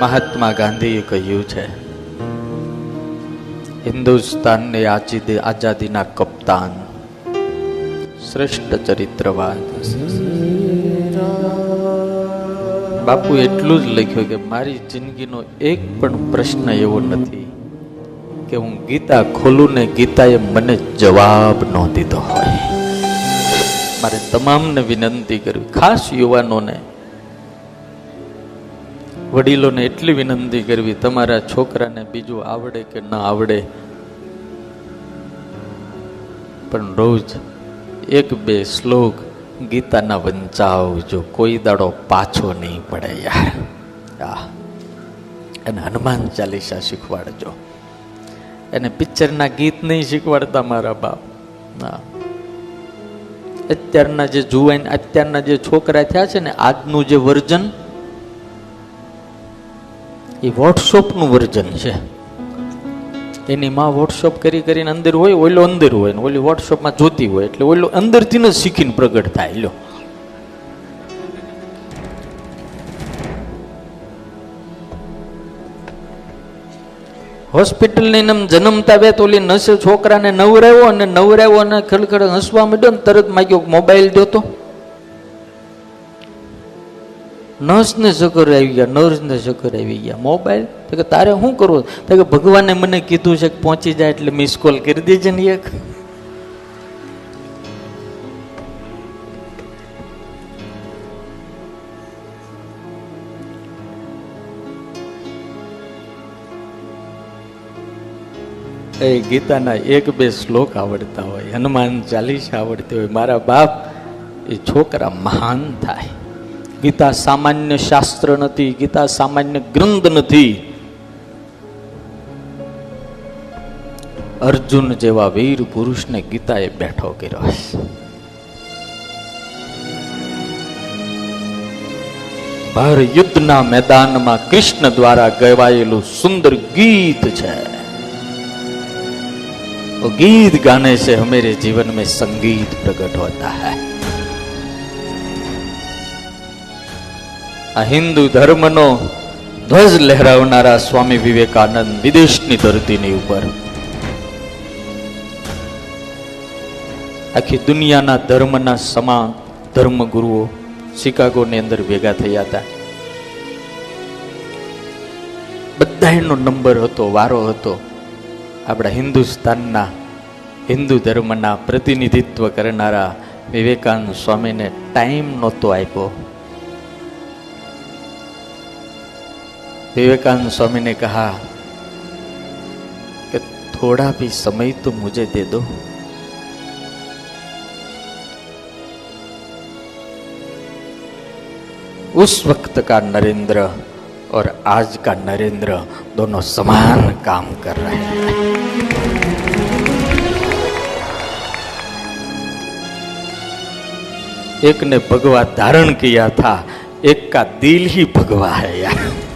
મહાત્મા ગાંધીએ કહ્યું છે, હિન્દુસ્તાનની આઝાદી આઝાદીના કપ્તાન, શ્રેષ્ઠ ચરિત્રવાન બાપુ એટલું જ લખ્યું કે, મારી જિંદગીનો એક પણ પ્રશ્ન એવો નથી કે હું ગીતા ખોલું ને ગીતાએ મને જવાબ ન દીધો હોય. મારે તમામને વિનંતી કરવી, ખાસ યુવાનોને વડીલોને એટલી વિનંતી કરવી, તમારા છોકરાને બીજું આવડે કે ન આવડે? પણ રોજ એક બે શ્લોક ગીતાના વંચાવજો કોઈ દાડો પાછો નહીં પડે યાર. અને હનુમાન ચાલીસા શીખવાડજો. એને પિક્ચરના ગીત નહીં શીખવાડતા મારા બાપ. ના અત્યારના જે જુવાન, અત્યારના જે છોકરા થયા છે ને, આજનું જે વર્જન એ વોટ્સઅપનું વર્જન છે. એની માં વોટ્સઅપ કરી કરીને અંદર હોય, ઓલો અંદર હોય ને ઓલી વોટ્સઅપમાં જોતી હોય એટલે ઓલો અંદરથી જ શીખીને પ્રગટ થાય લો હોસ્પિટલની નામ જન્મતા બે તો ઓલી નસે છોકરાને નવરાવ્યો અને નવરાવ્યો અને ખડખડ હસવા માંડ્યો ને તરત માગ્યો મોબાઈલ દો તો. નર્સ ને ચક્કર આવી ગયા નર્સ ને ચક્કર આવી ગયા. મોબાઈલ? તો કે તારે શું કરવું? તો કે ભગવાને મને કીધું છે કે પહોંચી જાય એટલે મિસ કોલ કરી દેજે ને એક. એ ગીતાના એક બે શ્લોક આવડતા હોય, હનુમાન ચાલીસા આવડતી હોય, મારા બાપ એ છોકરા મહાન થાય. ગીતા સામાન્ય શાસ્ત્ર નથી ગીતા સામાન્ય ગ્રંથ નથી અર્જુન જેવા વીર પુરુષને ગીતાએ બેઠો કર્યો ભાર યુદ્ધના મેદાનમાં કૃષ્ણ દ્વારા ગવાયેલું સુંદર ગીત છે ગીત ગાને સે હમરે જીવન મેં સંગીત પ્રગટ હોતા હૈ આ હિન્દુ ધર્મનો ધ્વજ લહેરાવનારા સ્વામી વિવેકાનંદ વિદેશની ધરતીની ઉપર. આખી દુનિયાના ધર્મના સમાન ધર્મગુરુઓ શિકાગોની અંદર ભેગા થયા હતા. બધા એનો નંબર હતો, વારો હતો. આપણા હિન્દુસ્તાનના હિન્દુ ધર્મના પ્રતિનિધિત્વ કરનારા વિવેકાનંદ સ્વામીને ટાઈમ નહોતો આપ્યો. विवेकानंद स्वामी ने कहा कि थोड़ा भी समय तो मुझे दे दो उस वक्त का नरेंद्र और आज का नरेंद्र दोनों समान काम कर रहे हैं एक ने भगवा धारण किया था, एक का दिल ही भगवा है यार.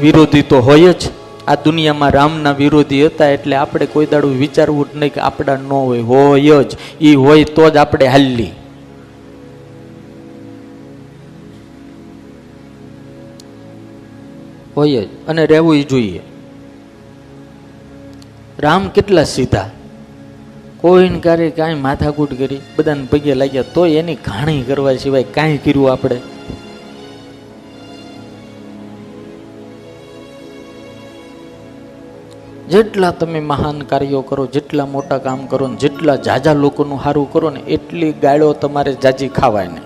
વિરોધી તો હોય જ. આ દુનિયામાં રામના વિરોધી હતા એટલે આપણે કોઈ દાડું વિચારવું જ નહીં કે આપણા ન હોય હોય જ. એ હોય તો જ આપણે હાલી હોય જ. અને રહેવું જોઈએ. રામ કેટલા સીધા? કોઈને ક્યારે કાંઈ માથાકૂટ કરી, બધાને પગે લાગ્યા, તોય એની ઘાણી કરવા સિવાય કાંઈ કર્યું આપણે? જેટલા તમે મહાન કાર્યો કરો, જેટલા મોટા કામ કરો ને જેટલા જાજા લોકોનું સારું કરો ને, એટલી ગાળો તમારે જાજી ખાવાય નહીં.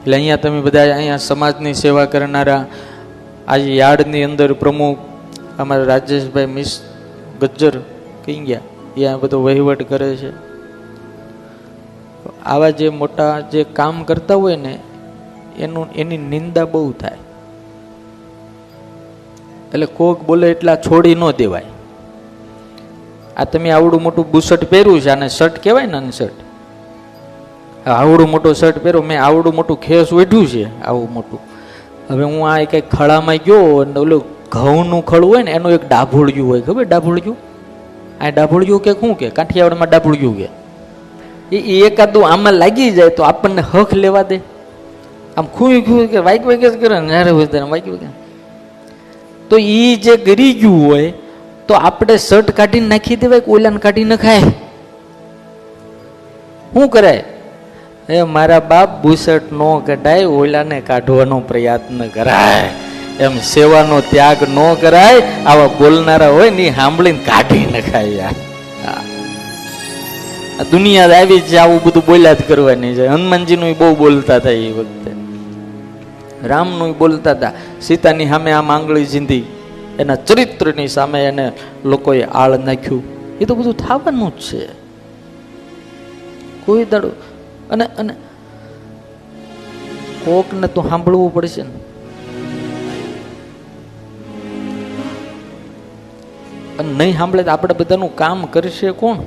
એટલે અહીંયા તમે બધા અહીંયા સમાજની સેવા કરનારા, આજે યાર્ડની અંદર પ્રમુખ અમારા રાજેશભાઈ મિસ ગજ્જર કહી ગયા. ત્યાં બધો વહીવટ કરે છે. આવા જે મોટા જે કામ કરતા હોય ને, એનું, એની નિંદા બહુ થાય. એટલે કોક બોલે એટલા છોડી ન દેવાય. આ તમે આવડું મોટું બુશર્ટ પહેર્યું છે, આને શર્ટ કહેવાય ને શર્ટ? આવડું મોટું શર્ટ પહેરો, મેં આવડું મોટું ખેસ વેઠ્યું છે, આવું મોટું. હવે હું આ કંઈક ખળામાં ગયો અને ઓલું ઘઉંનું ખળું હોય ને, એનું એક ડાભોળિયું હોય, ખબર ડાભોળિયું? આ ડાભોળિયું કે શું કે? કાઠિયાવાડમાં ડાભોળિયું કે? એ એકાદું આમાં લાગી જાય તો આપણને હક લેવા દે. આમ ખૂઈ ખૂઈ કે વાઈક વાઈક જ કરે ને હોય વધારે વાઈક તો એ જે ગરી ગયું હોય તો આપણે શર્ટ કાઢીને નાખી દેવાય કે ઓલાને કાઢી નખાય? શું કરાય? એ મારા બાપ બુશર્ટ નો કઢાય, ઓલાને કાઢવાનો પ્રયત્ન કરાય. એમ સેવાનો ત્યાગ ન કરાય, આવા બોલનારા હોય ને સાંભળીને કાઢી નખાય આ દુનિયા આવી છે આવું બધું બોલ્યા જ કરવાની છે. હનુમાનજીનું બહુ બોલતા હતા એ વખતે. રામનું બોલતા હતા. સીતાની સામે આમ આંગળી જીંદી એના ચરિત્રની સામે એને લોકોએ આળ નાખ્યું. એ તો બધું થવાનું જ છે. કોઈ દાડો અને અને કોકને તો સાંભળવું પડશે ને. અને નહીં સાંભળે તો આપણે બધાનું કામ કરશે કોણ?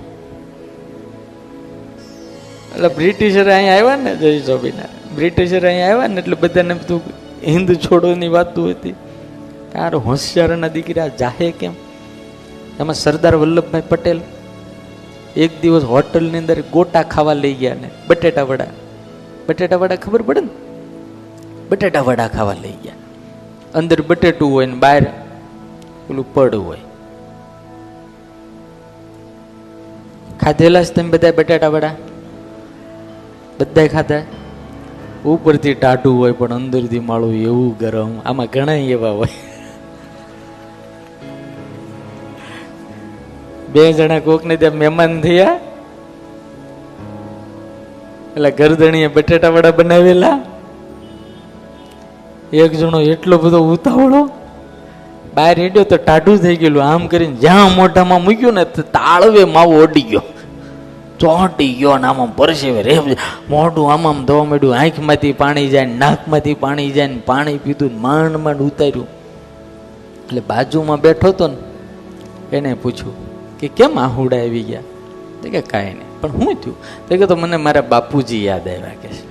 એટલે બ્રિટિશર અહીંયા આવ્યા ને જય સ્વામિનારાયણ. બ્રિટિશર અહીંયા આવ્યા ને એટલે બધાને બધું હિન્દ છોડોની વાતો હતી. યાર હોશિયારના દીકરા જાહે કેમ? એમાં સરદાર વલ્લભભાઈ પટેલ એક દિવસ હોટલની અંદર ગોટા ખાવા લઈ ગયા ને બટેટા વડા. બટેટા વડા ખબર પડે ને? બટેટા વડા ખાવા લઈ ગયા. અંદર બટેટું હોય ને બહાર, પેલું પડ હોય. ખાધેલા છે તમે બધા બટાટા વડા? બધા ખાધા? ઉપરથી ટાઢું હોય પણ અંદરથી માળું એવું ગરમ. આમાં ઘણા એવા હોય. બે જણા કોકને ત્યાં મહેમાન થયા. એટલે ગરદણીએ બટેટા વડા બનાવેલા. એક જણો એટલો બધો ઉતાવળો. બહાર રેડ્યો તો ટાઢું થઈ ગયેલું. આમ કરીને જ્યાં મોઢામાં મૂક્યું ને તાળવે માવો ઓડી ગયો. ચોંટી ગયો ને આમાં પરસેવે રે. મોઢું આમ આમ ધોવા માંડ્યું. આંખમાંથી પાણી જાય નાકમાંથી પાણી જાય ને પાણી પીધું માંડ માંડ ઉતાર્યું. એટલે બાજુમાં બેઠો તો ને એને પૂછ્યું કે કેમ આહુડા આવી ગયા? તો કે કાંઈ નહીં. પણ શું થયું? તો કે તો મને મારા બાપુજી યાદ આવ્યા કે છે.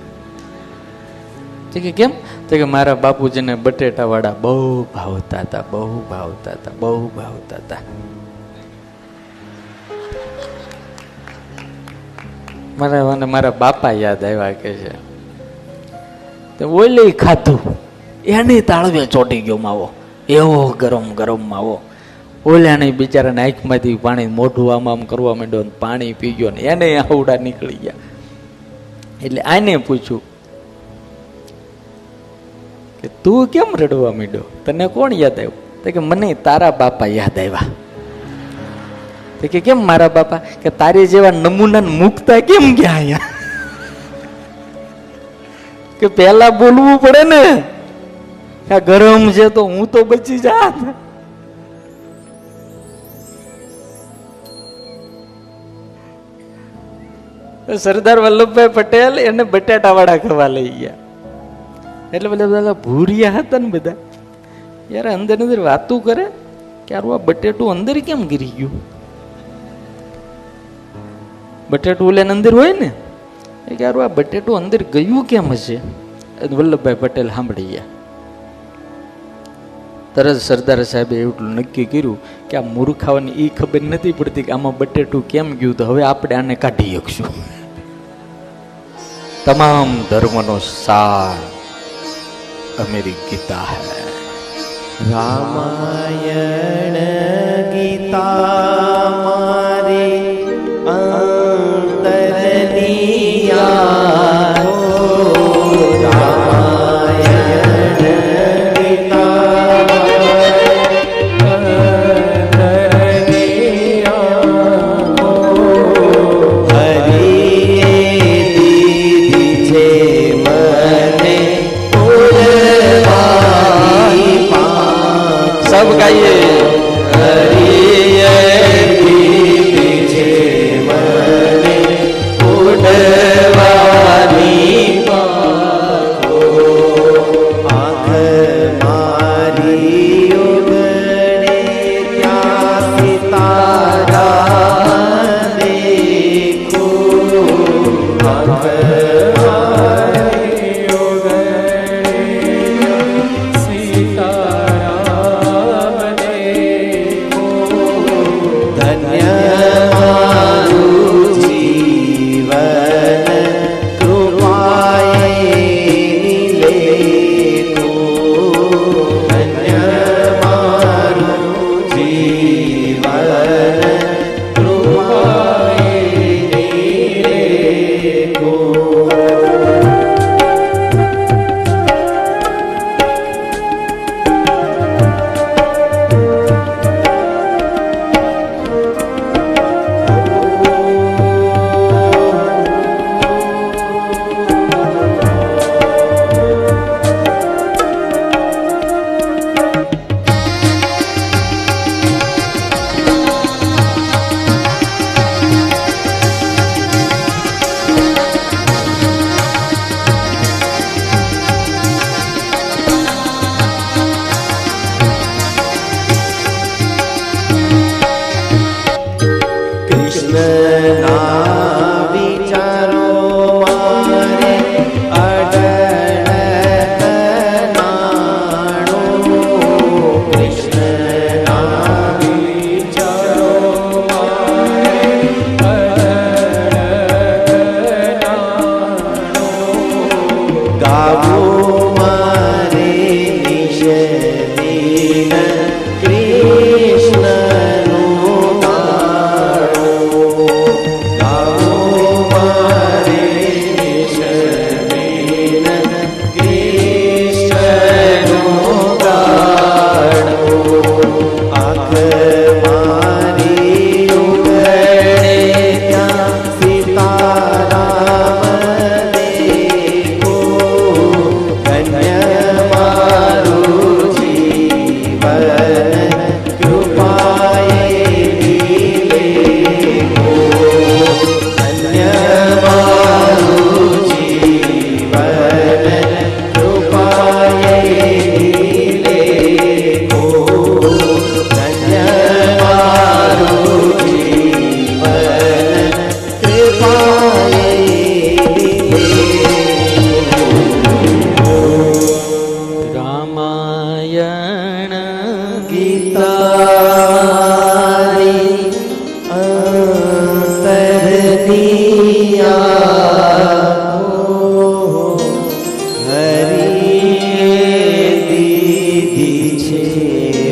કે કેમ? તો કે મારા બાપુજીને બટેટા વાળા બહુ ભાવતા હતા, બહુ ભાવતા હતા, બહુ ભાવતા હતા. મને મને મારા બાપા યાદ આવ્યા કે છે, તો ઓલી ખાધું, એને તાળવે ચોટી ગયો માવો, એવો ગરમ ગરમ માવો. ઓલ્યાને બિચારાને આંખમાંથી પાણી મોઢું આમ આમ કરવા માંડ્યો પાણી પી ગયો ને એને આવડા નીકળી ગયા. એટલે આને પૂછ્યું કે તું કેમ રડવા માંડ્યો? તને કોણ યાદ આવ્યું? તો કે મને તારા બાપા યાદ આવ્યા. તો કે કેમ મારા બાપા? કે તારી જેવા નમૂના મૂકતા કેમ ગયા અહીંયા? કે પહેલા બોલવું પડે ને. આ ગરમ છે તો હું તો બચી જાત. સરદાર વલ્લભભાઈ પટેલ એને બટાટા વાળા ખાવા લઈ ગયા. એટલે બધા બધા ભૂરિયા હતા ને બધા. યાર અંદર અંદર વાતું કરે કે આરું આ બટેટું અંદર કેમ ગીરી ગયું? બટેટું ઓલે અંદર હોય ને? એ કે આ બટેટું અંદર ગયું કેમ હશે? વલ્લભભાઈ પટેલ સાંભળી ગયા. તરત સરદાર સાહેબે એટલું નક્કી કર્યું કે આ મૂર્ખાઓને એ ખબર નથી પડતી કે આમાં બટેટું કેમ ગયું તો હવે આપણે આને કાઢી શકશું. તમામ ધર્મનો સાર અમેરી ગીતા હૈ રામાયણ ગીતા સબ ગાઈએ.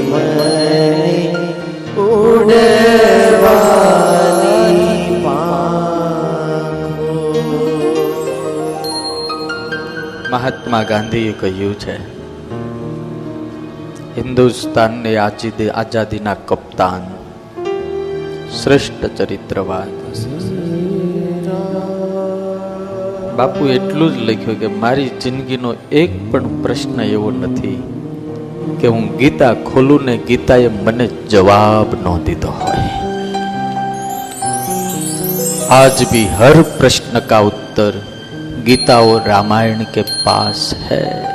મને ઉડવાની મહાત્મા ગાંધીએ કહ્યું છે હિન્દુસ્તાનની આજીદી આઝાદીના કપ્તાન. શ્રેષ્ઠ ચરિત્રવાન બાપુ એટલું જ લખ્યું કે મારી જિંદગીનો એક પણ પ્રશ્ન એવો નથી કે હું ગીતા ખોલું ને ગીતાએ મને જવાબ ન દીધો હોય. આજ ભી હર પ્રશ્ન કા ઉત્તર ગીતા ઓર રામાયણ કે પાસ હૈ.